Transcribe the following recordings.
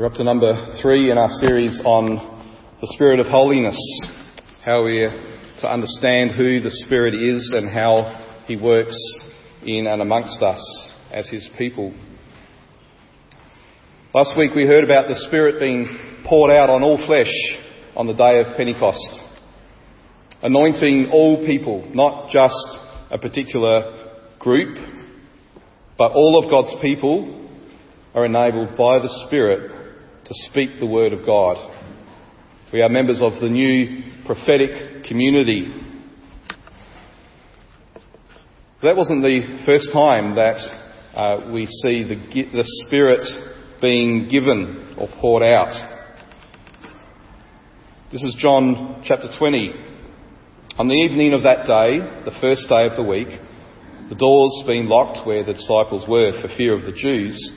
We're up to number three in our series on the Spirit of Holiness, how we're to understand who the Spirit is and how He works in and amongst us as His people. Last week we heard about the Spirit being poured out on all flesh on the day of Pentecost, anointing all people, not just a particular group, but all of God's people are enabled by the Spirit to speak the Word of God. We are members of the new prophetic community. That wasn't the first time that uh, we see the, the Spirit being given or poured out. This is John chapter 20. On the evening of that day, the first day of the week, the doors being locked where the disciples were for fear of the Jews,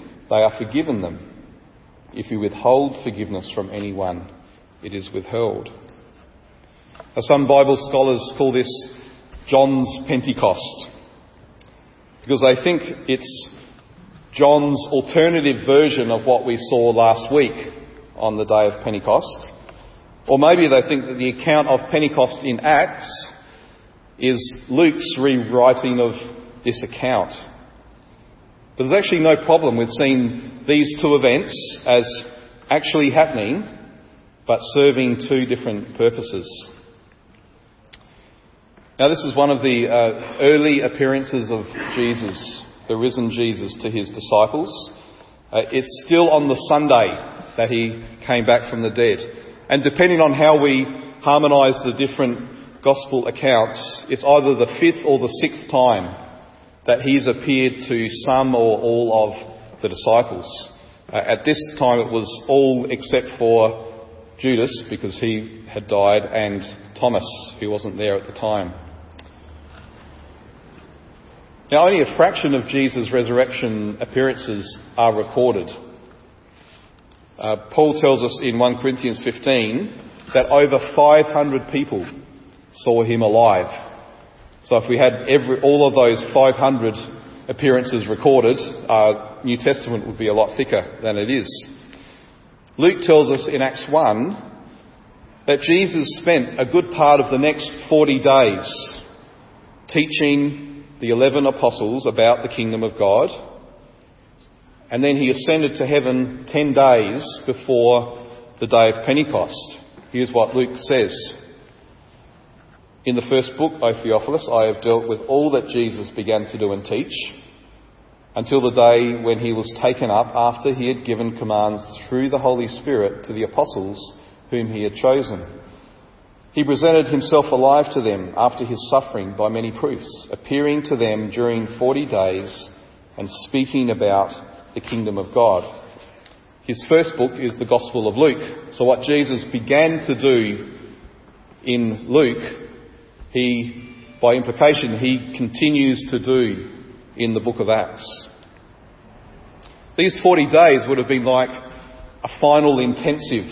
they are forgiven them. If you withhold forgiveness from anyone, it is withheld. Now, some Bible scholars call this John's Pentecost because they think it's John's alternative version of what we saw last week on the day of Pentecost. Or maybe they think that the account of Pentecost in Acts is Luke's rewriting of this account. But there's actually no problem with seeing these two events as actually happening, but serving two different purposes. Now, this is one of the uh, early appearances of Jesus, the risen Jesus, to his disciples. Uh, it's still on the Sunday that he came back from the dead. And depending on how we harmonise the different gospel accounts, it's either the fifth or the sixth time that he's appeared to some or all of the disciples. Uh, at this time it was all except for Judas because he had died and Thomas who wasn't there at the time. Now only a fraction of Jesus' resurrection appearances are recorded. Uh, Paul tells us in 1 Corinthians 15 that over 500 people saw him alive so if we had every, all of those 500 appearances recorded, our New Testament would be a lot thicker than it is. Luke tells us in Acts 1 that Jesus spent a good part of the next 40 days teaching the 11 apostles about the kingdom of God. And then he ascended to heaven 10 days before the day of Pentecost. Here's what Luke says. In the first book, O Theophilus, I have dealt with all that Jesus began to do and teach until the day when he was taken up after he had given commands through the Holy Spirit to the apostles whom he had chosen. He presented himself alive to them after his suffering by many proofs, appearing to them during 40 days and speaking about the kingdom of God. His first book is the Gospel of Luke. So what Jesus began to do in Luke, he, by implication, he continues to do in the book of Acts. These 40 days would have been like a final intensive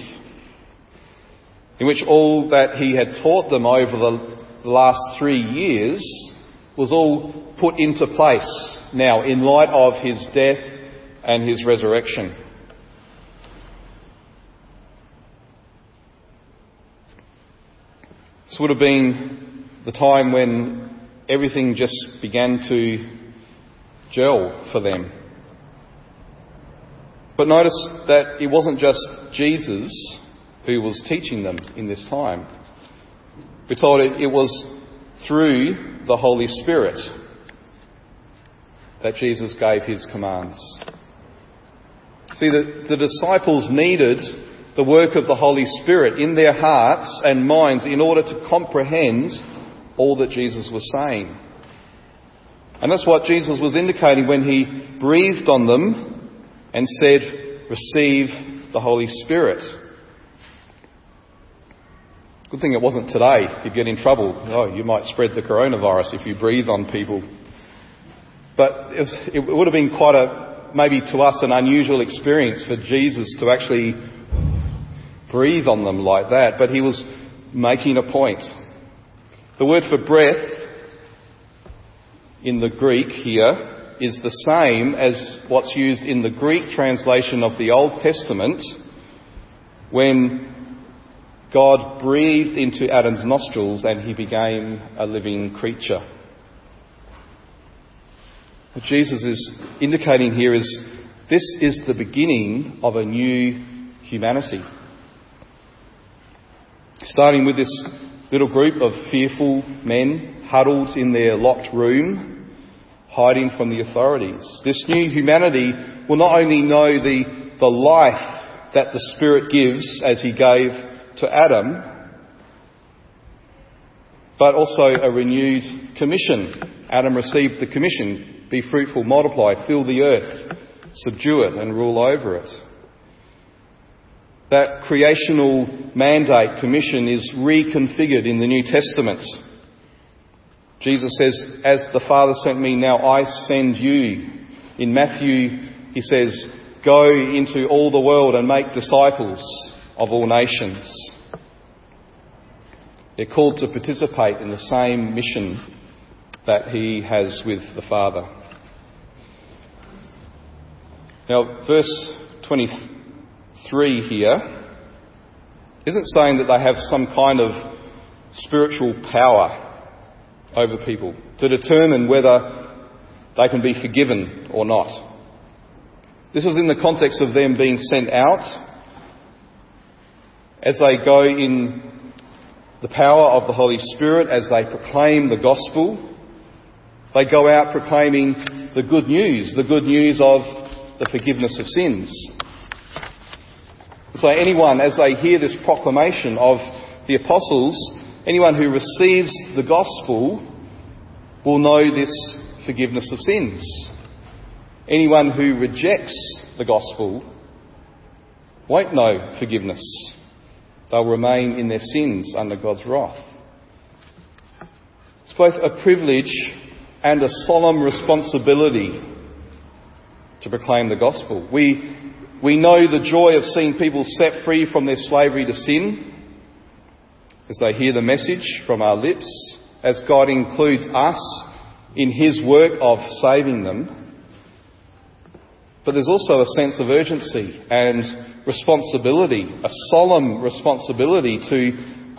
in which all that he had taught them over the last three years was all put into place now in light of his death and his resurrection. This would have been the time when everything just began to gel for them. But notice that it wasn't just Jesus who was teaching them in this time. We're told it, it was through the Holy Spirit that Jesus gave his commands. See, the, the disciples needed the work of the Holy Spirit in their hearts and minds in order to comprehend all that Jesus was saying. And that's what Jesus was indicating when he breathed on them and said, Receive the Holy Spirit. Good thing it wasn't today. You'd get in trouble. Oh, you might spread the coronavirus if you breathe on people. But it, was, it would have been quite a, maybe to us, an unusual experience for Jesus to actually breathe on them like that. But he was making a point. The word for breath in the Greek here is the same as what's used in the Greek translation of the Old Testament when God breathed into Adam's nostrils and he became a living creature. What Jesus is indicating here is this is the beginning of a new humanity. Starting with this little group of fearful men huddled in their locked room, hiding from the authorities. This new humanity will not only know the, the life that the Spirit gives as He gave to Adam, but also a renewed commission. Adam received the commission be fruitful, multiply, fill the earth, subdue it, and rule over it. That creational mandate, commission, is reconfigured in the New Testament. Jesus says, As the Father sent me, now I send you. In Matthew, he says, Go into all the world and make disciples of all nations. They're called to participate in the same mission that he has with the Father. Now, verse 23 here isn't saying that they have some kind of spiritual power over people to determine whether they can be forgiven or not. This was in the context of them being sent out as they go in the power of the Holy Spirit as they proclaim the gospel. They go out proclaiming the good news, the good news of the forgiveness of sins. So anyone, as they hear this proclamation of the apostles, anyone who receives the gospel will know this forgiveness of sins. Anyone who rejects the gospel won't know forgiveness. They'll remain in their sins under God's wrath. It's both a privilege and a solemn responsibility to proclaim the gospel. We, we know the joy of seeing people set free from their slavery to sin as they hear the message from our lips, as God includes us in His work of saving them. But there's also a sense of urgency and responsibility, a solemn responsibility to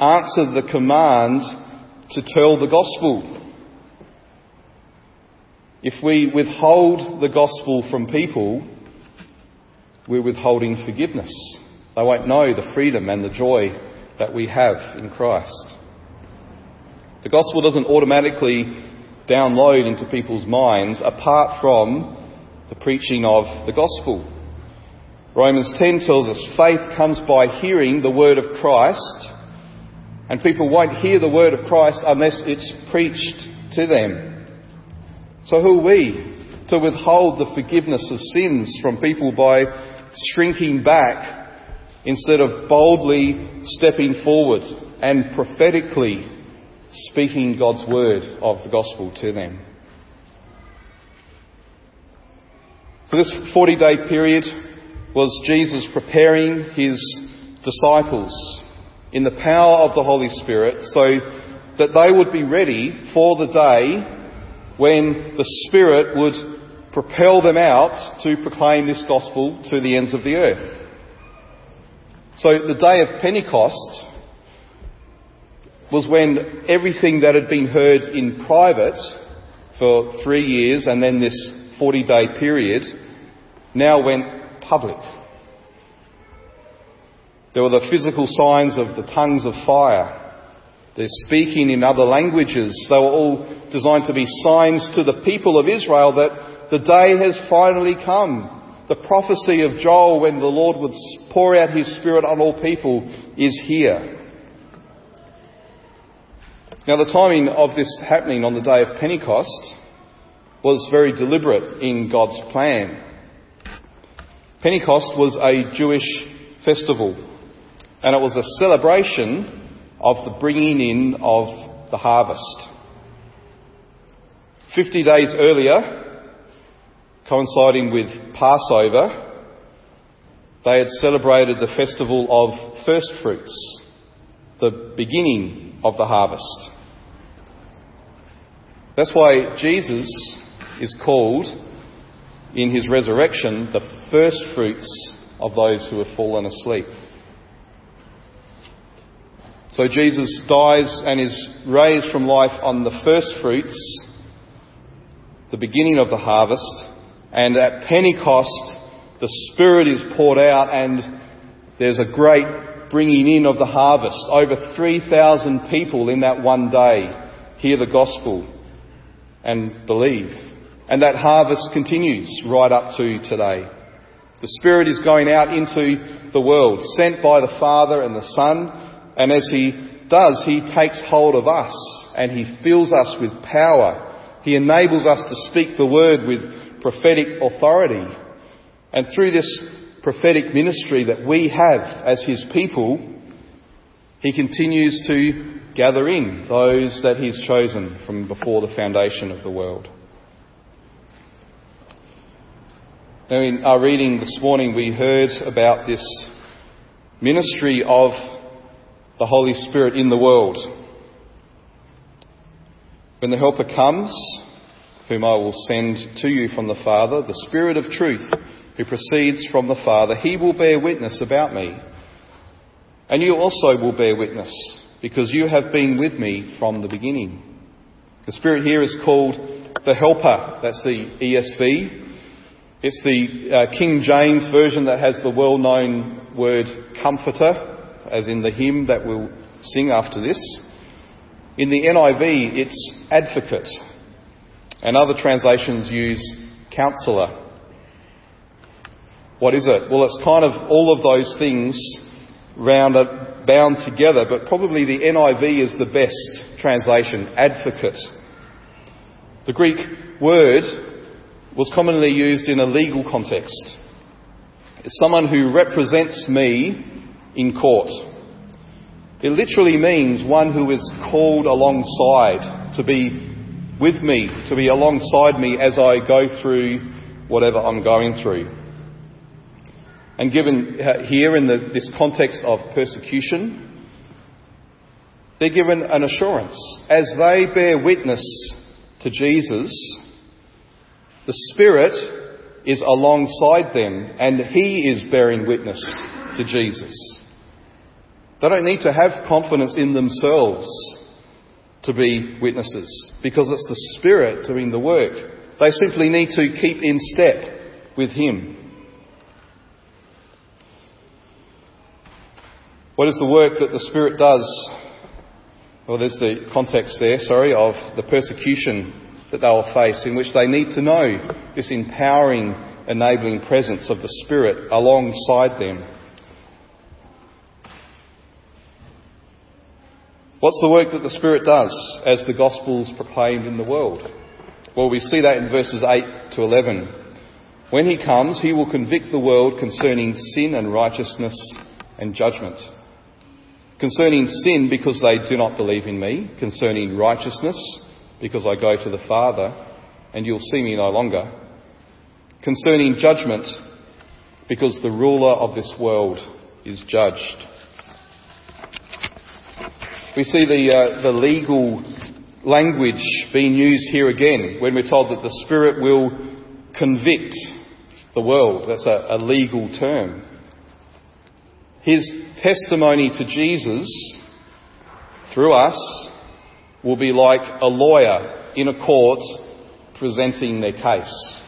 answer the command to tell the gospel. If we withhold the gospel from people, we're withholding forgiveness. They won't know the freedom and the joy that we have in Christ. The gospel doesn't automatically download into people's minds apart from the preaching of the gospel. Romans 10 tells us faith comes by hearing the word of Christ, and people won't hear the word of Christ unless it's preached to them. So who are we to withhold the forgiveness of sins from people by shrinking back instead of boldly stepping forward and prophetically speaking God's word of the gospel to them? So this 40 day period was Jesus preparing his disciples in the power of the Holy Spirit so that they would be ready for the day when the Spirit would propel them out to proclaim this gospel to the ends of the earth. So the day of Pentecost was when everything that had been heard in private for three years and then this 40 day period now went public. There were the physical signs of the tongues of fire. They're speaking in other languages. They were all designed to be signs to the people of Israel that the day has finally come. The prophecy of Joel when the Lord would pour out his Spirit on all people is here. Now, the timing of this happening on the day of Pentecost was very deliberate in God's plan. Pentecost was a Jewish festival. And it was a celebration of the bringing in of the harvest. Fifty days earlier, coinciding with Passover, they had celebrated the festival of first fruits, the beginning of the harvest. That's why Jesus is called in his resurrection the first fruits of those who have fallen asleep. So Jesus dies and is raised from life on the first fruits, the beginning of the harvest, and at Pentecost the Spirit is poured out and there's a great bringing in of the harvest. Over 3,000 people in that one day hear the gospel and believe. And that harvest continues right up to today. The Spirit is going out into the world, sent by the Father and the Son, and as He does, He takes hold of us and He fills us with power. He enables us to speak the word with prophetic authority. And through this prophetic ministry that we have as His people, He continues to gather in those that He's chosen from before the foundation of the world. Now, in our reading this morning, we heard about this ministry of the Holy Spirit in the world. When the Helper comes, whom I will send to you from the Father, the Spirit of truth, who proceeds from the Father, he will bear witness about me. And you also will bear witness, because you have been with me from the beginning. The Spirit here is called the Helper. That's the ESV. It's the uh, King James version that has the well known word comforter, as in the hymn that we'll sing after this. In the NIV, it's advocate, and other translations use counselor. What is it? Well, it's kind of all of those things round, bound together, but probably the NIV is the best translation advocate. The Greek word was commonly used in a legal context. It's someone who represents me in court. It literally means one who is called alongside to be with me, to be alongside me as I go through whatever I'm going through. And given uh, here in the, this context of persecution, they're given an assurance. As they bear witness to Jesus, the Spirit is alongside them and He is bearing witness to Jesus. They don't need to have confidence in themselves to be witnesses because it's the Spirit doing the work. They simply need to keep in step with Him. What is the work that the Spirit does? Well, there's the context there, sorry, of the persecution that they will face, in which they need to know this empowering, enabling presence of the Spirit alongside them. What's the work that the Spirit does as the gospel's proclaimed in the world? Well, we see that in verses 8 to 11. When he comes, he will convict the world concerning sin and righteousness and judgment. Concerning sin, because they do not believe in me. Concerning righteousness, because I go to the Father, and you'll see me no longer. Concerning judgment, because the ruler of this world is judged. We see the, uh, the legal language being used here again when we're told that the Spirit will convict the world. That's a, a legal term. His testimony to Jesus through us will be like a lawyer in a court presenting their case.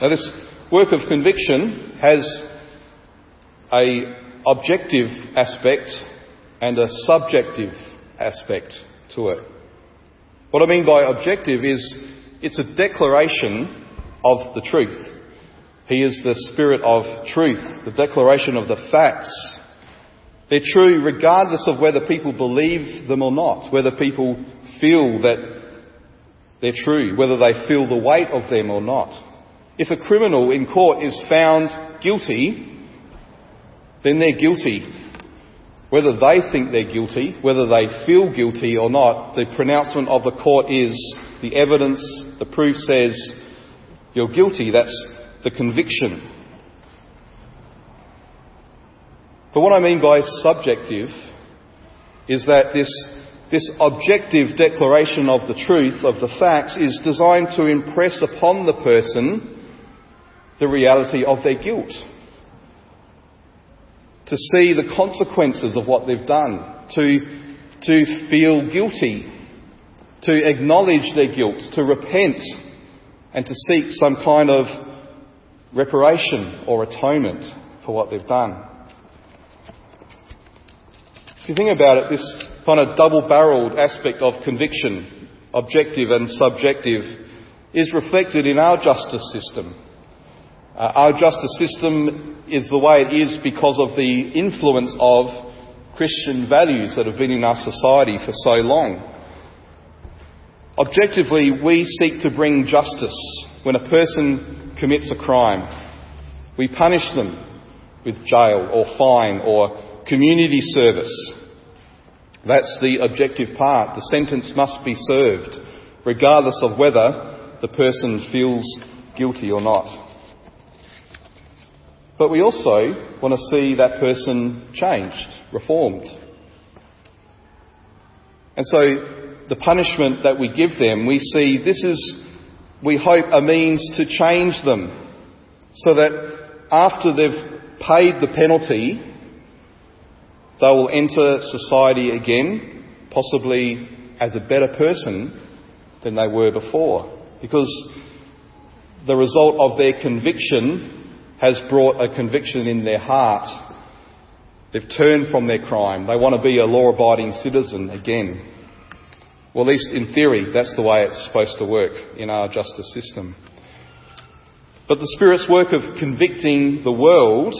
Now this work of conviction has a objective aspect and a subjective aspect to it. What I mean by objective is it's a declaration of the truth. He is the spirit of truth, the declaration of the facts they're true regardless of whether people believe them or not, whether people feel that they're true, whether they feel the weight of them or not. If a criminal in court is found guilty, then they're guilty. Whether they think they're guilty, whether they feel guilty or not, the pronouncement of the court is the evidence, the proof says you're guilty. That's the conviction. But what I mean by subjective is that this, this objective declaration of the truth, of the facts, is designed to impress upon the person the reality of their guilt. To see the consequences of what they've done. To, to feel guilty. To acknowledge their guilt. To repent. And to seek some kind of reparation or atonement for what they've done. If you think about it, this kind of double barreled aspect of conviction, objective and subjective, is reflected in our justice system. Uh, our justice system is the way it is because of the influence of Christian values that have been in our society for so long. Objectively, we seek to bring justice when a person commits a crime. We punish them with jail or fine or community service. That's the objective part. The sentence must be served, regardless of whether the person feels guilty or not. But we also want to see that person changed, reformed. And so the punishment that we give them, we see this is, we hope, a means to change them so that after they've paid the penalty, they will enter society again, possibly as a better person than they were before. Because the result of their conviction has brought a conviction in their heart. They've turned from their crime. They want to be a law abiding citizen again. Well, at least in theory, that's the way it's supposed to work in our justice system. But the Spirit's work of convicting the world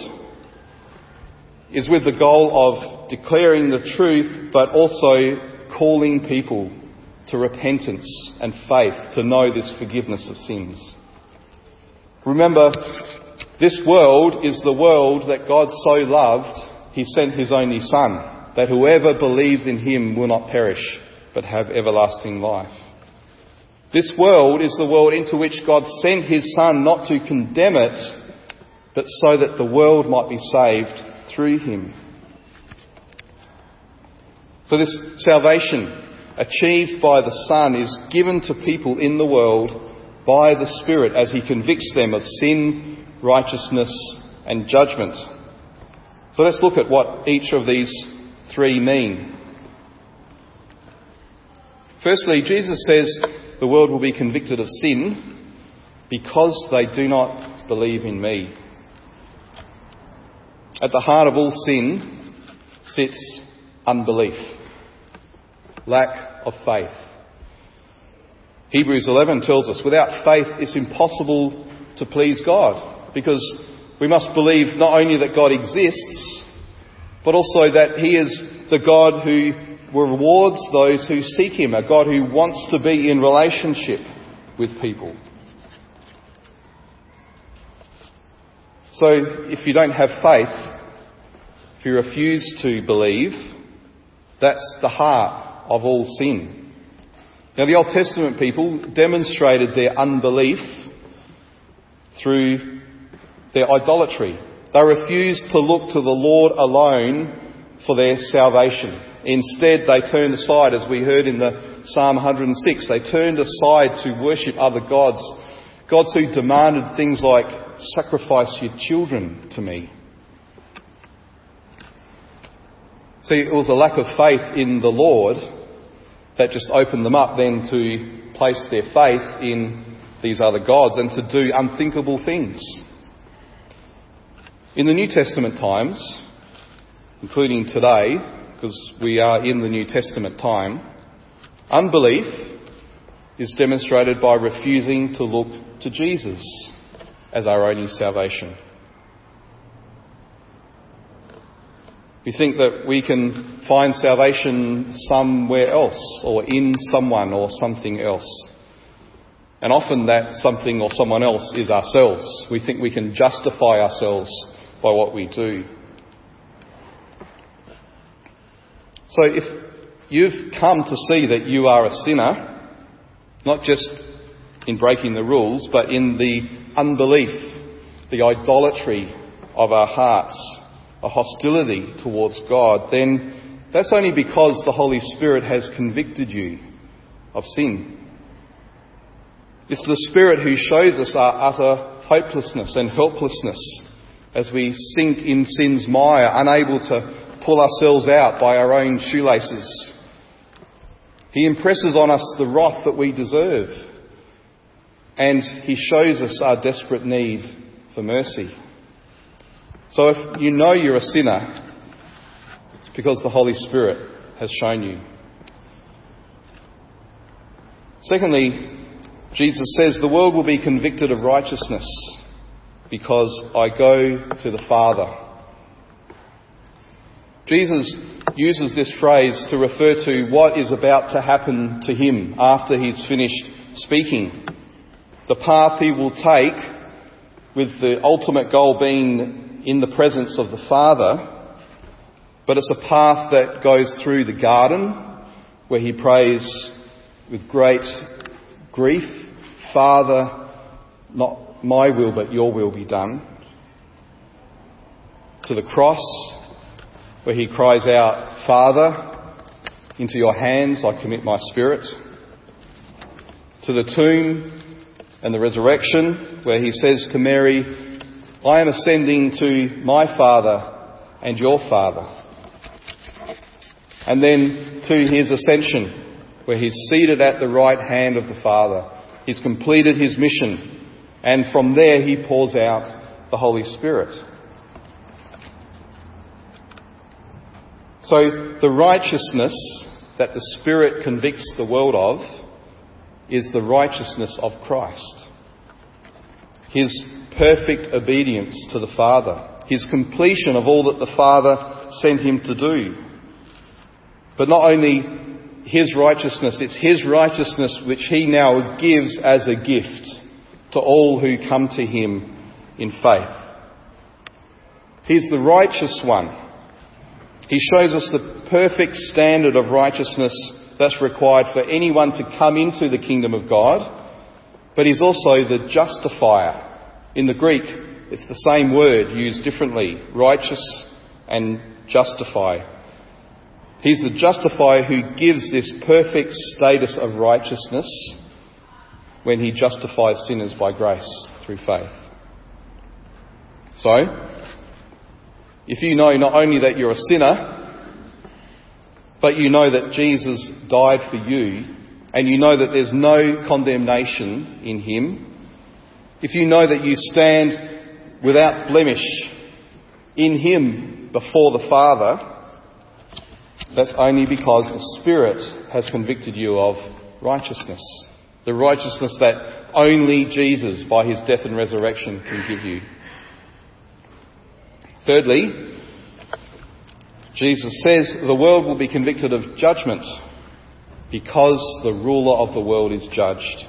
is with the goal of declaring the truth, but also calling people to repentance and faith to know this forgiveness of sins. Remember, this world is the world that God so loved, He sent His only Son, that whoever believes in Him will not perish, but have everlasting life. This world is the world into which God sent His Son not to condemn it, but so that the world might be saved through him. So this salvation achieved by the Son is given to people in the world by the Spirit as he convicts them of sin, righteousness and judgment. So let's look at what each of these three mean. Firstly, Jesus says the world will be convicted of sin because they do not believe in me. At the heart of all sin sits unbelief, lack of faith. Hebrews 11 tells us without faith it's impossible to please God because we must believe not only that God exists, but also that He is the God who rewards those who seek Him, a God who wants to be in relationship with people. So if you don't have faith, if you refuse to believe, that's the heart of all sin. Now the Old Testament people demonstrated their unbelief through their idolatry. They refused to look to the Lord alone for their salvation. Instead, they turned aside, as we heard in the Psalm 106, they turned aside to worship other gods. Gods who demanded things like sacrifice your children to me. See, it was a lack of faith in the Lord that just opened them up then to place their faith in these other gods and to do unthinkable things. In the New Testament times, including today, because we are in the New Testament time, unbelief is demonstrated by refusing to look to Jesus as our only salvation. We think that we can find salvation somewhere else or in someone or something else. And often that something or someone else is ourselves. We think we can justify ourselves by what we do. So if you've come to see that you are a sinner, not just in breaking the rules, but in the unbelief, the idolatry of our hearts, a hostility towards God, then that's only because the Holy Spirit has convicted you of sin. It's the Spirit who shows us our utter hopelessness and helplessness as we sink in sin's mire, unable to pull ourselves out by our own shoelaces. He impresses on us the wrath that we deserve, and He shows us our desperate need for mercy. So if you know you're a sinner, it's because the Holy Spirit has shown you. Secondly, Jesus says, The world will be convicted of righteousness because I go to the Father. Jesus uses this phrase to refer to what is about to happen to him after he's finished speaking. The path he will take, with the ultimate goal being in the presence of the Father, but it's a path that goes through the garden where he prays with great grief, Father, not my will but your will be done. To the cross, where he cries out, Father, into your hands I commit my spirit. To the tomb and the resurrection, where he says to Mary, I am ascending to my Father and your Father. And then to his ascension, where he's seated at the right hand of the Father. He's completed his mission, and from there he pours out the Holy Spirit. So the righteousness that the Spirit convicts the world of is the righteousness of Christ. His perfect obedience to the Father. His completion of all that the Father sent him to do. But not only his righteousness. It's his righteousness which he now gives as a gift to all who come to him in faith. He's the righteous one. He shows us the perfect standard of righteousness that's required for anyone to come into the kingdom of God, but he's also the justifier. In the Greek, it's the same word used differently righteous and justify. He's the justifier who gives this perfect status of righteousness when he justifies sinners by grace through faith. So, if you know not only that you're a sinner, but you know that Jesus died for you, and you know that there's no condemnation in him, if you know that you stand without blemish in him before the Father, that's only because the Spirit has convicted you of righteousness. The righteousness that only Jesus, by his death and resurrection, can give you. Thirdly, Jesus says the world will be convicted of judgment because the ruler of the world is judged.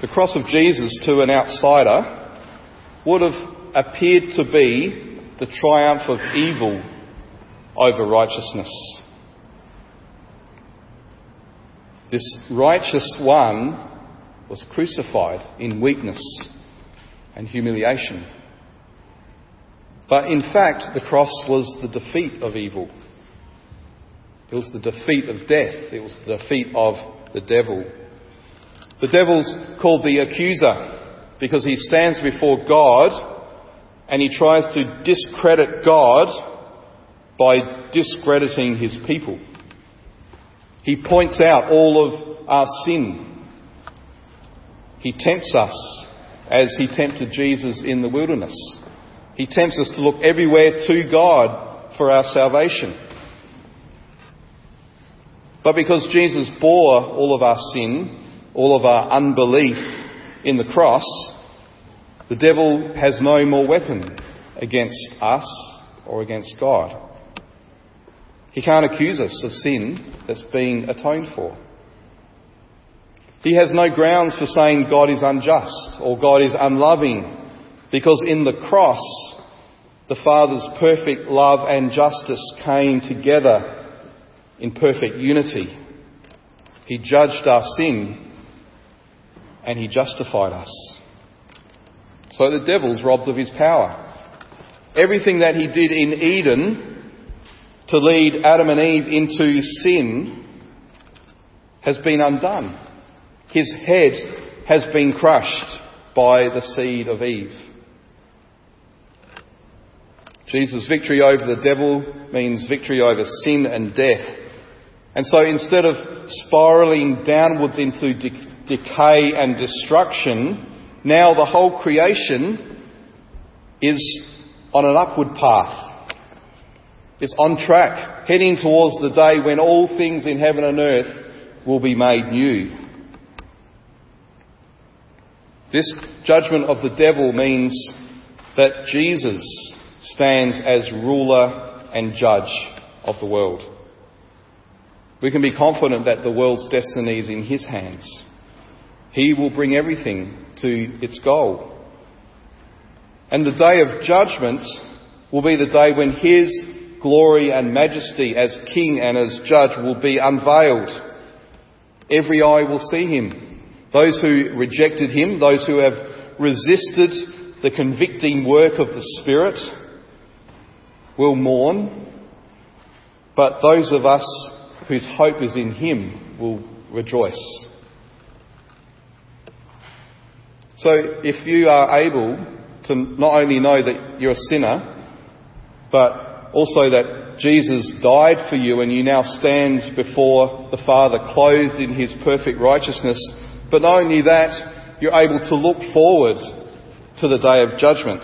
The cross of Jesus to an outsider would have appeared to be the triumph of evil over righteousness. This righteous one was crucified in weakness and humiliation. But in fact, the cross was the defeat of evil. It was the defeat of death. It was the defeat of the devil. The devil's called the accuser because he stands before God and he tries to discredit God by discrediting his people. He points out all of our sin. He tempts us as he tempted Jesus in the wilderness. He tempts us to look everywhere to God for our salvation. But because Jesus bore all of our sin, all of our unbelief in the cross, the devil has no more weapon against us or against God. He can't accuse us of sin that's been atoned for. He has no grounds for saying God is unjust or God is unloving because in the cross, the Father's perfect love and justice came together in perfect unity. He judged our sin and he justified us. So the devil's robbed of his power. Everything that he did in Eden to lead Adam and Eve into sin has been undone. His head has been crushed by the seed of Eve. Jesus' victory over the devil means victory over sin and death. And so instead of spiraling downwards into de- decay and destruction, now the whole creation is on an upward path. It's on track, heading towards the day when all things in heaven and earth will be made new. This judgment of the devil means that Jesus stands as ruler and judge of the world. We can be confident that the world's destiny is in his hands. He will bring everything to its goal. And the day of judgment will be the day when his glory and majesty as king and as judge will be unveiled. Every eye will see him. Those who rejected him, those who have resisted the convicting work of the Spirit, will mourn, but those of us whose hope is in Him will rejoice. So if you are able to not only know that you're a sinner, but also that Jesus died for you and you now stand before the Father clothed in His perfect righteousness, but not only that, you're able to look forward to the day of judgment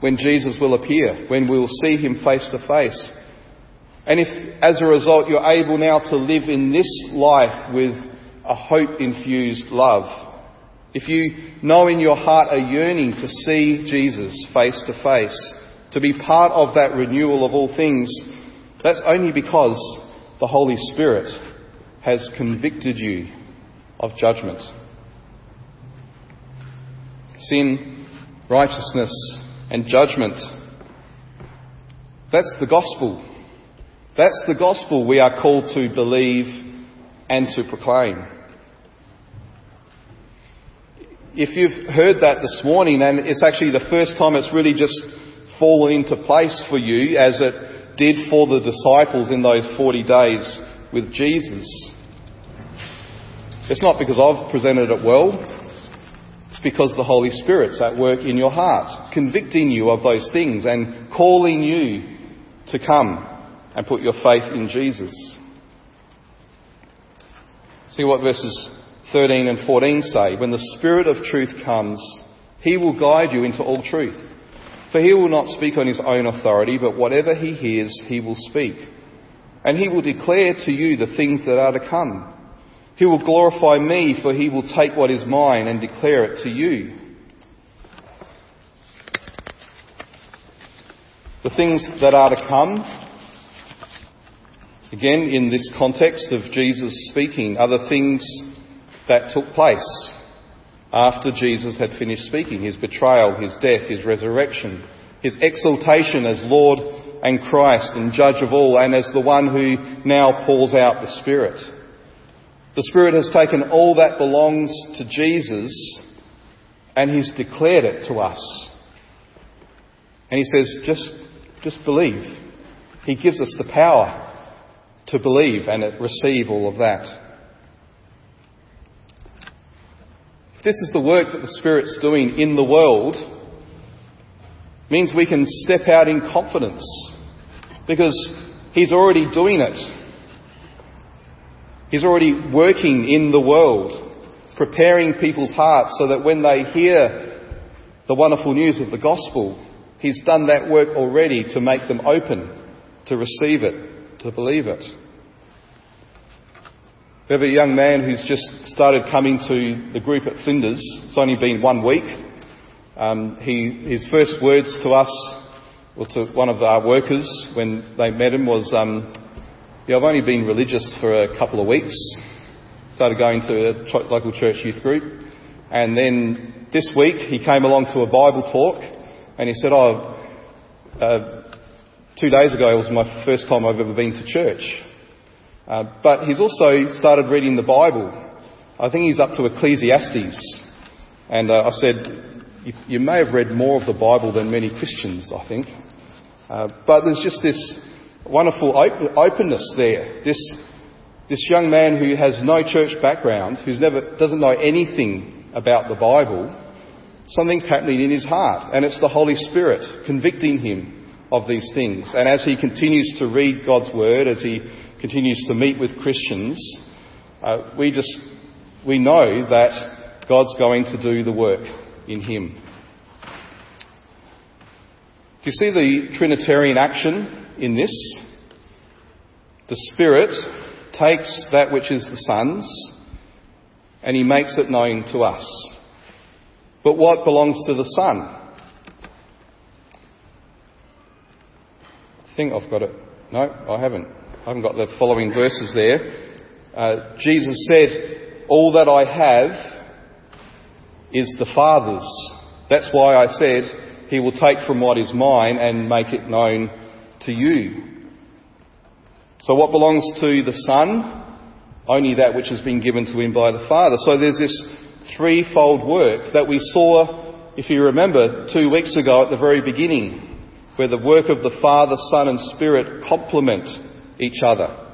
when Jesus will appear, when we will see him face to face. And if, as a result, you're able now to live in this life with a hope infused love, if you know in your heart a yearning to see Jesus face to face, to be part of that renewal of all things, that's only because the Holy Spirit has convicted you of judgment. Sin, righteousness, and judgment. That's the gospel. That's the gospel we are called to believe and to proclaim. If you've heard that this morning, and it's actually the first time it's really just fallen into place for you as it did for the disciples in those 40 days with Jesus, it's not because I've presented it well. It's because the Holy Spirit's at work in your heart, convicting you of those things and calling you to come and put your faith in Jesus. See what verses 13 and 14 say. When the Spirit of truth comes, he will guide you into all truth. For he will not speak on his own authority, but whatever he hears, he will speak. And he will declare to you the things that are to come. He will glorify me, for he will take what is mine and declare it to you. The things that are to come, again in this context of Jesus speaking, are the things that took place after Jesus had finished speaking his betrayal, his death, his resurrection, his exaltation as Lord and Christ and Judge of all, and as the one who now pours out the Spirit. The Spirit has taken all that belongs to Jesus and He's declared it to us. And He says, just, just believe. He gives us the power to believe and receive all of that. If this is the work that the Spirit's doing in the world, means we can step out in confidence because He's already doing it. He's already working in the world, preparing people's hearts so that when they hear the wonderful news of the gospel, He's done that work already to make them open to receive it, to believe it. We have a young man who's just started coming to the group at Flinders. It's only been one week. Um, he, his first words to us, or to one of our workers when they met him, was, um, yeah, I've only been religious for a couple of weeks. Started going to a local church youth group. And then this week he came along to a Bible talk And he said, Oh, uh, two days ago it was my first time I've ever been to church. Uh, but he's also started reading the Bible. I think he's up to Ecclesiastes. And uh, I said, you, you, may have read more of the Bible than many Christians, I think. Uh, but there's just this wonderful op- openness there. This, this young man who has no church background, who doesn't know anything about the Bible, something's happening in his heart. And it's the Holy Spirit convicting him of these things. And as he continues to read God's Word, as he continues to meet with Christians, uh, we just, we know that God's going to do the work in him. Do you see the Trinitarian action in this? The Spirit takes that which is the Son's and he makes it known to us. But what belongs to the Son? think I've got it. No, I haven't. I haven't got the following verses there. Uh, Jesus said, All that I have is the Father's. That's why I said, He will take from what is mine and make it known to you. So what belongs to the Son? Only that which has been given to him by the Father. So there's this threefold work that we saw, if you remember, two weeks ago at the very beginning where the work of the Father, Son, and Spirit complement each other.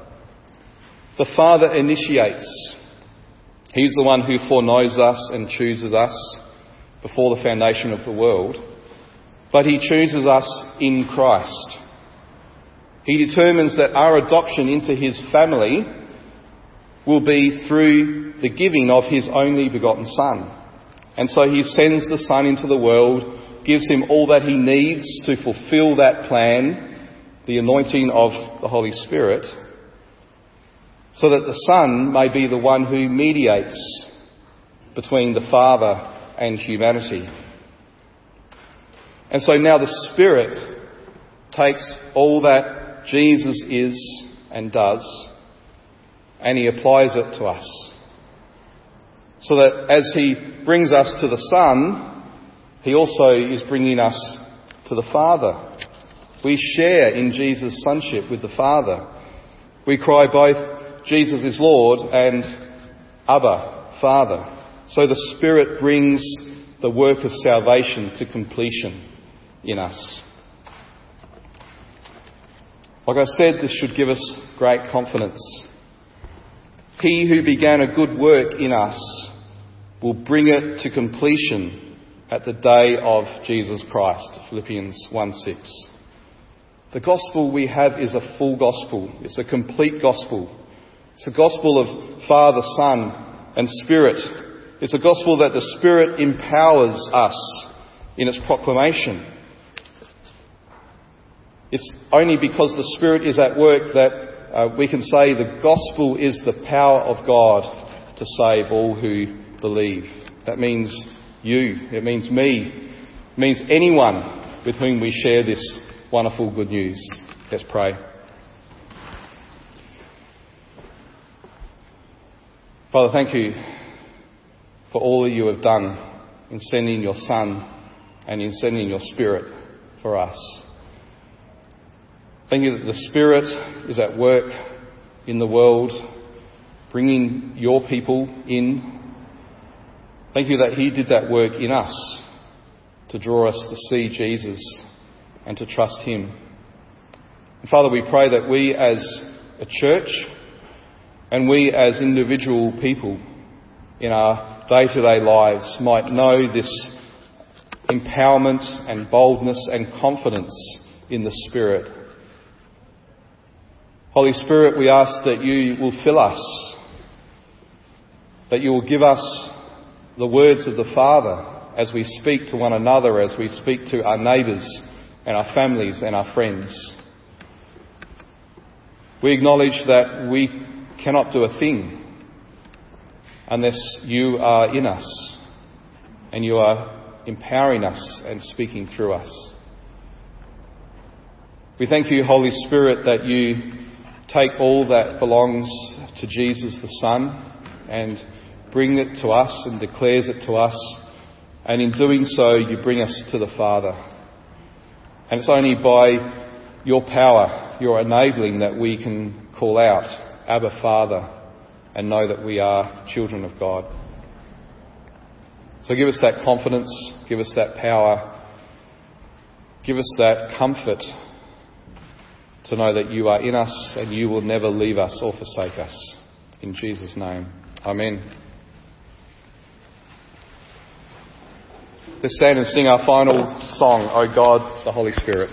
The Father initiates. He's the one who foreknows us and chooses us before the foundation of the world. But He chooses us in Christ. He determines that our adoption into His family will be through the giving of His only begotten Son. And so He sends the Son into the world gives him all that he needs to fulfill that plan, the anointing of the Holy Spirit, so that the Son may be the one who mediates between the Father and humanity. And so now the Spirit takes all that Jesus is and does and he applies it to us. So that as he brings us to the Son, he also is bringing us to the Father. We share in Jesus' sonship with the Father. We cry both, Jesus is Lord and Abba, Father. So the Spirit brings the work of salvation to completion in us. Like I said, this should give us great confidence. He who began a good work in us will bring it to completion at the day of Jesus Christ. Philippians 1 6. The gospel we have is a full gospel. It's a complete gospel. It's a gospel of Father, Son, and Spirit. It's a gospel that the Spirit empowers us in its proclamation. It's only because the Spirit is at work that uh, we can say the gospel is the power of God to save all who believe. That means you, it means me, it means anyone with whom we share this wonderful good news. Let's pray. Father, thank you for all that you have done in sending your Son and in sending your Spirit for us. Thank you that the Spirit is at work in the world, bringing your people in Thank you that He did that work in us to draw us to see Jesus and to trust Him. And Father, we pray that we as a church and we as individual people in our day to day lives might know this empowerment and boldness and confidence in the Spirit. Holy Spirit, we ask that you will fill us, that you will give us the words of the Father as we speak to one another, as we speak to our neighbours and our families and our friends. We acknowledge that we cannot do a thing unless you are in us and you are empowering us and speaking through us. We thank you, Holy Spirit, that you take all that belongs to Jesus the Son and bring it to us and declares it to us. And in doing so, you bring us to the Father. And it's only by your power, your enabling, that we can call out, Abba, Father, and know that we are children of God. So give us that confidence, give us that power, give us that comfort to know that you are in us and you will never leave us or forsake us. In Jesus' name. Amen. Let's stand and sing our final song, O God, the Holy Spirit.